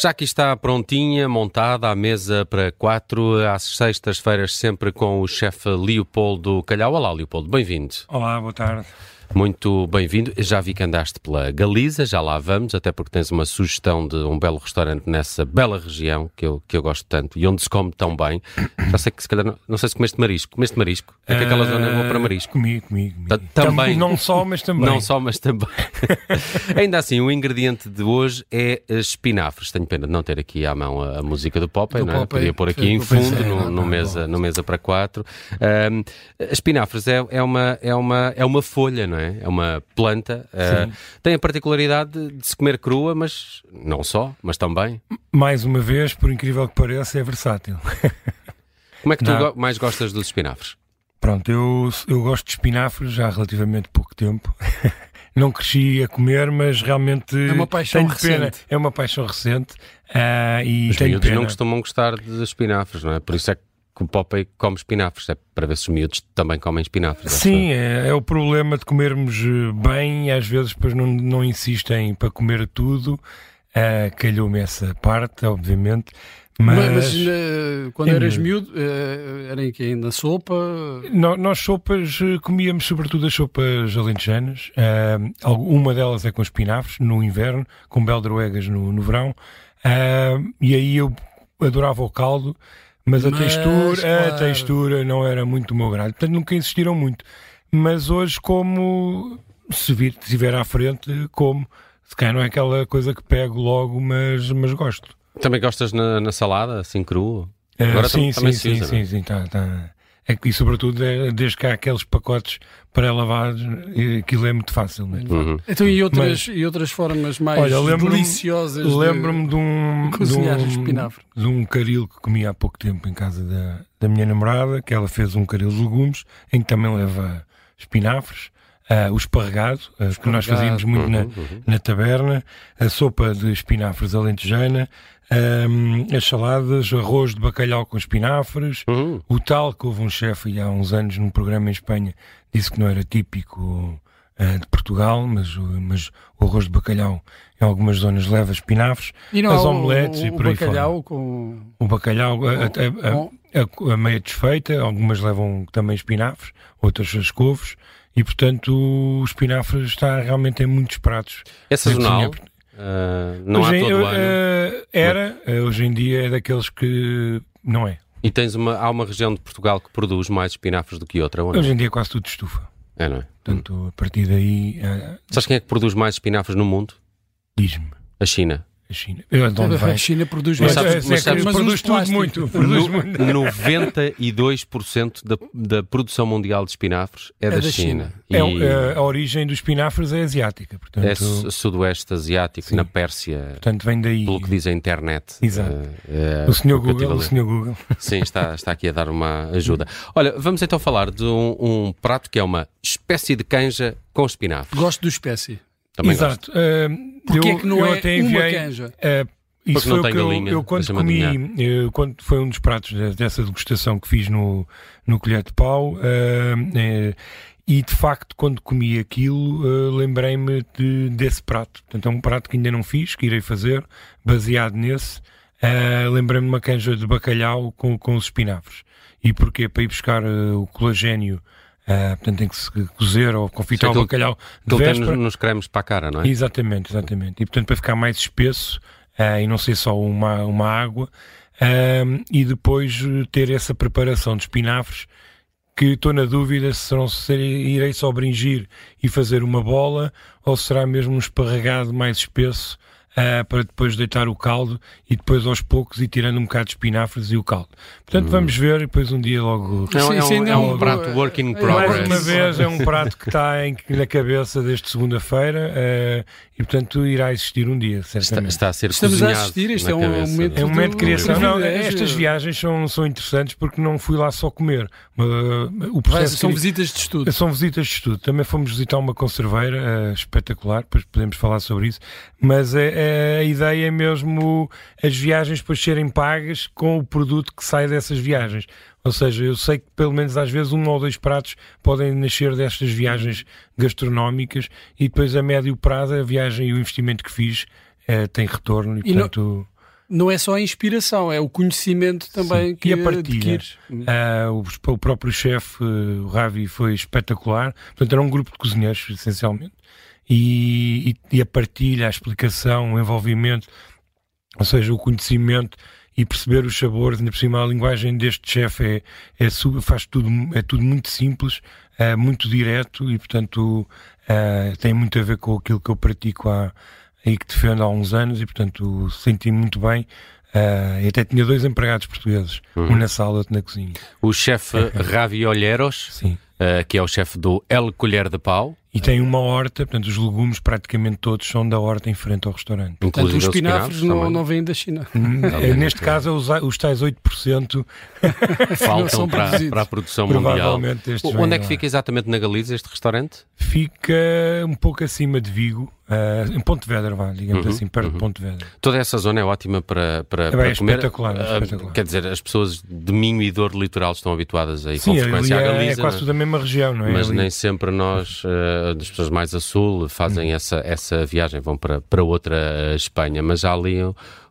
Já aqui está prontinha, montada à mesa para quatro, às sextas-feiras, sempre com o chefe Leopoldo Calhau. Olá, Leopoldo, bem-vindo. Olá, boa tarde. Muito bem-vindo. Já vi que andaste pela Galiza, já lá vamos, até porque tens uma sugestão de um belo restaurante nessa bela região que eu, que eu gosto tanto e onde se come tão bem. Já sei que se calhar, não, não sei se comeste marisco. Comeste marisco? É que aquela zona é boa para marisco. Comi, comi, comi. Ta- Também. Não só, mas também. Não só, mas também. Ainda assim, o ingrediente de hoje é espinafres. Tenho pena de não ter aqui à mão a, a música do Popeye, Do não é? Popeye, Podia pôr aqui em do fundo, Popeye. no, no mesa, no mesa para quatro. Ahm, espinafres é, é, uma, é, uma, é uma folha, não é? É uma planta. ah, tem a particularidade de, de se comer crua, mas não só, mas também. Mais uma vez, por incrível que pareça, é versátil. Como é que tu Não. go- mais gostas dos espinafres? Pronto, eu, eu gosto de espinafres já há relativamente pouco tempo. Não cresci a comer, mas realmente É uma paixão tenho pena. recente. É uma paixão recente ah, e Os miúdos pena. não costumam gostar de espinafres, não é? Por isso é que o Popeye come espinafres, é para ver se os miúdos também comem espinafres. Sim, é, é o problema de comermos eh, bem e às vezes depois não, não insistem para comer tudo. Ah, Calhou-me essa parte, obviamente. Mas, Mas, mas, eh, quando É eras miúdo. miúdo, eh, era em que ainda sopa? No- Nós sopas comíamos sobretudo as sopas alentejanas. Algu- uma delas é com espinafres no inverno, com beldroegas no, no verão. Ah, e aí eu adorava o caldo, mas a Mas, textura, a claro. textura não era muito do meu grado. Portanto, nunca insistiram muito. Mas hoje, como se vir, se estiver à frente, como. Se calhar não é aquela coisa que pego logo, mas, mas gosto. Também gostas na, na salada, assim cru? Ah, Agora sim, tam- também sim, se sim, usa, não é? sim, sim, tá, tá. É que, e sobretudo, é, desde que há aqueles pacotes pré-lavados, eh, aquilo é muito fácil mesmo. Uhum. Então, e outras, e outras formas mais Olha, lembro-me- deliciosas de Lembro-me de um, de, cozinhar um, espinafre? de um caril que comi há pouco tempo em casa da, da minha namorada, que ela fez um caril de legumes, em que também leva espinafres, ah, o esparregado, ah, que nós fazíamos muito na, Uhum, uhum. na taberna, a sopa de espinafres alentejana, ahm, as saladas, arroz de bacalhau com espinafres, Uhum. o tal que houve um chefe há uns anos num programa em Espanha disse que não era típico ah, de Portugal, mas, o- mas o arroz de bacalhau em algumas zonas leva espinafres, E não as há o- omeletes o, e por aí bacalhau com... o bacalhau a, a- a- com- a- a meia desfeita, algumas levam também espinafres, outras as couves, e portanto o espinafre está realmente em muitos pratos. É sazonal? Ah, não Hoje há todo o eu- ano. eh, era, eh, hoje em dia é daqueles que não é. E tens uma, há uma região de Portugal que produz mais espinafres do que outra, ou? Hoje em dia é quase tudo estufa. É, não é? Portanto, a partir daí, eh, Sabes quem é que produz mais espinafres no mundo? diz-me, A China. A China. A? China produz Mas sabes- é, mas é sabes- mas produz tudo muito. Produz muito. 92% da, da produção mundial de espinafres é, da, da China. É, E eh, a origem dos espinafres é asiática, portanto, é su- sudoeste asiático, Sim. na Pérsia, portanto vem daí. pelo que diz a internet. Exato. Eh, eh, O senhor Google, o senhor Google. Sim, está, está aqui a dar uma ajuda. Olha, vamos então falar de um, um prato que é uma espécie de canja com espinafres. Gosto do espécie. Também. Exato. Eh, Porquê eu, é que não eu é até uma enviei, canja? eh, isso Porque não foi o tem que eu, galinha, eu quando comi, eu, quando foi um dos pratos de- dessa degustação que fiz no, no colher de pau, eh, eh, e de facto quando comi aquilo eh, lembrei-me de- desse prato. Portanto é um prato que ainda não fiz, que irei fazer, baseado nesse. Eh, lembrei-me de uma canja de bacalhau com, com os espinafres. E porquê? Para ir buscar eh, o colagênio, eh, portanto tem que se cozer ou confitar Sim, o bacalhau de véspera. nos, nos cremes para a cara, não é? Exatamente, exatamente. E portanto, para ficar mais espesso eh, e não ser só uma, uma água, ehm, e depois eh, ter essa preparação de espinafres que estou na dúvida se, serão, se irei só bringir e fazer uma bola ou será mesmo um esparregado mais espesso eh, para depois deitar o caldo e depois aos poucos ir tirando um bocado de espinafres e o caldo. Portanto, vamos ver e depois um dia logo É, um- é Sim, sim, um, é não, um prato é- work in é- progress. mais uma vez, é um prato que está em- na cabeça desde segunda-feira eh, e, portanto, irá existir um dia, Está, certamente. está a ser Estamos a assistir, na é um cabeça. momento É um momento de criação. Não, estas viagens são, são interessantes porque não fui lá só comer. Uh, o processo São cri- visitas de estudo. são visitas de estudo. Também fomos visitar uma conserveira eh, espetacular, depois podemos falar sobre isso. Mas é, é a ideia é mesmo as viagens depois serem pagas com o produto que sai dessas viagens. Ou seja, eu sei que pelo menos às vezes um ou dois pratos podem nascer destas viagens gastronómicas e depois a médio prazo a viagem e o investimento que fiz eh, tem retorno e E não- portanto não é só a inspiração, é o conhecimento também Sim. que e a partilha. adquires. Ah, o, o próprio chefe, eh, o Ravi, foi espetacular. Portanto, era um grupo de cozinheiros, essencialmente. E, e- e a partilha, a explicação, o envolvimento, ou seja, o conhecimento e perceber os sabores, ainda por cima a linguagem deste chefe é, é, faz tudo, é tudo muito simples, é muito direto e, portanto, eh, tem muito a ver com aquilo que eu pratico há, aí que defendo há uns anos e, portanto, senti muito bem. eh, e até tinha dois empregados portugueses, um na sala, outro na cozinha. O chefe Ravi Olheiros, Sim. eh, que é o chefe do El Colher de Pau, E tem uma horta, portanto, os legumes praticamente todos são da horta em frente ao restaurante. Portanto, os inclusive espinafres não, não vêm da China. Eh, Neste caso, os, os tais 8% não faltam para, para a produção mundial. Onde é que lá. fica exatamente na Galiza este restaurante? Fica um pouco acima de Vigo, eh, em Pontevedra, vá, digamos Uhum, assim, perto uhum. de Pontevedra. Toda essa zona é ótima para, para, É para bem, comer. espetacular, é Ah, espetacular. Quer dizer, as pessoas de Minho e Dor Litoral estão habituadas aí com Sim, ali frequência à é, Galiza. é quase não tudo a mesma região, não é? Mas Ali. nem sempre nós, eh, das pessoas mais a sul, fazem Uhum. essa, essa viagem, vão para, para outra eh, Espanha. Mas há ali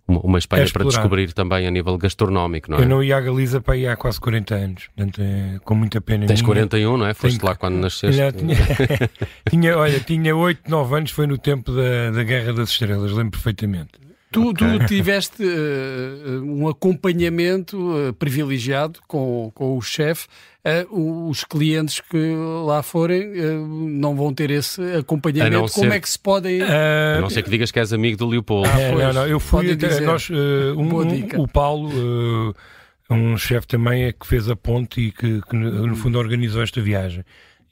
uma, uma Espanha É para descobrir também a nível gastronómico, não é? Eu não ia à Galiza para ir há quase 40 anos, portanto, é, com muita pena. Tens minha. 41, não é? Foste Tenho- lá quando nasceste. Tinha, tinha, olha, tinha 8, 9 anos, foi no tempo da, da Guerra das Estrelas, lembro perfeitamente. Tu, tu tiveste eh, um acompanhamento eh, privilegiado com, com o chefe. Eh, os clientes que lá forem eh, não vão ter esse acompanhamento. Como ser- é que se podem. Ah, A não ser que digas que és amigo do Leopoldo. Ah, É, não, não, eu fui dizer. nós, eh, um- um- o Paulo, eh, um chefe também é que fez a ponte e que, que, no no fundo organizou esta viagem.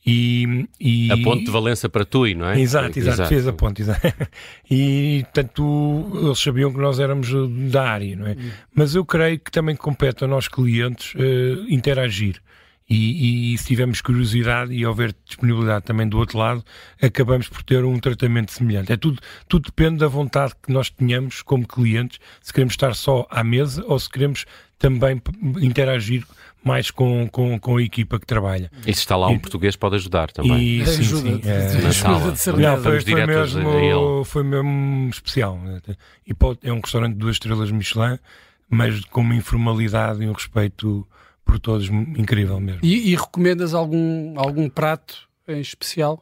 E, e- A ponte de Valença para Tui, não é? Exato, exato, fez a ponte, exato. E portanto eles sabiam que nós éramos eh, da área, não é? Mas eu creio que também compete a nós clientes eh, interagir. E, e se tivermos curiosidade e houver disponibilidade também do outro lado, acabamos por ter um tratamento semelhante. É tudo, tudo depende da vontade que nós tenhamos como clientes, se queremos estar só à mesa ou se queremos também interagir mais com, com, com a equipa que trabalha. E se está lá um português, pode ajudar também. E sim, ajuda, sim, é, ajuda Na sala. de certeza. não, foi, Estamos foi, a mesmo, foi mesmo especial. E pode- é um restaurante de duas estrelas Michelin, mas com uma informalidade e um respeito por todos incrível mesmo. E, e recomendas algum, algum prato em especial?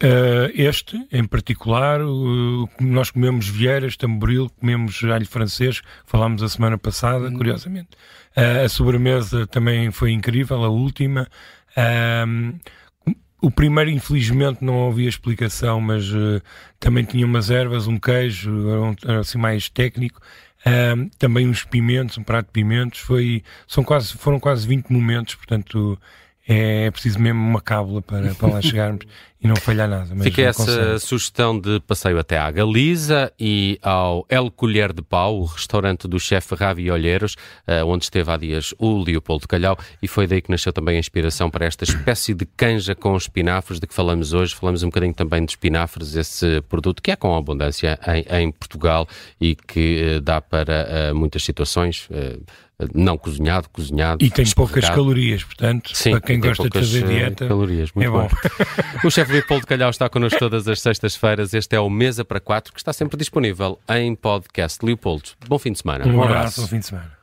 Uh, este, em particular, uh, nós comemos vieiras, tamboril, comemos alho francês, falámos a semana passada, curiosamente. Uh, a sobremesa também foi incrível, a última. Um, o primeiro, infelizmente, não havia explicação, mas uh, também tinha umas ervas, um queijo, era, um- era assim mais técnico. Também uns pimentos, um prato de pimentos. Foi, são quase, foram quase 20 momentos, portanto é preciso mesmo uma cábula para, para lá chegarmos e não falhar nada. Mas Fica essa aconselho. sugestão de passeio até à Galiza e ao El Colher de Pau, o restaurante do chefe Ravi Olheiros, eh, onde esteve há dias o Leopoldo Calhau, e foi daí que nasceu também a inspiração para esta espécie de canja com espinafres de que falamos hoje. Falamos um bocadinho também de espinafres, esse produto que é com abundância em, em Portugal e que eh, dá para eh, muitas situações, não cozinhado, cozinhado. E tem poucas calorias, portanto, Sim, para quem gosta de poucas, fazer eh, dieta, calorias. Muito é bom. bom. O chefe Leopoldo Calhau está connosco todas as sextas-feiras. Este é o Mesa para Quatro, que está sempre disponível em podcast. Leopoldo, bom fim de semana. Um abraço, bom fim de semana.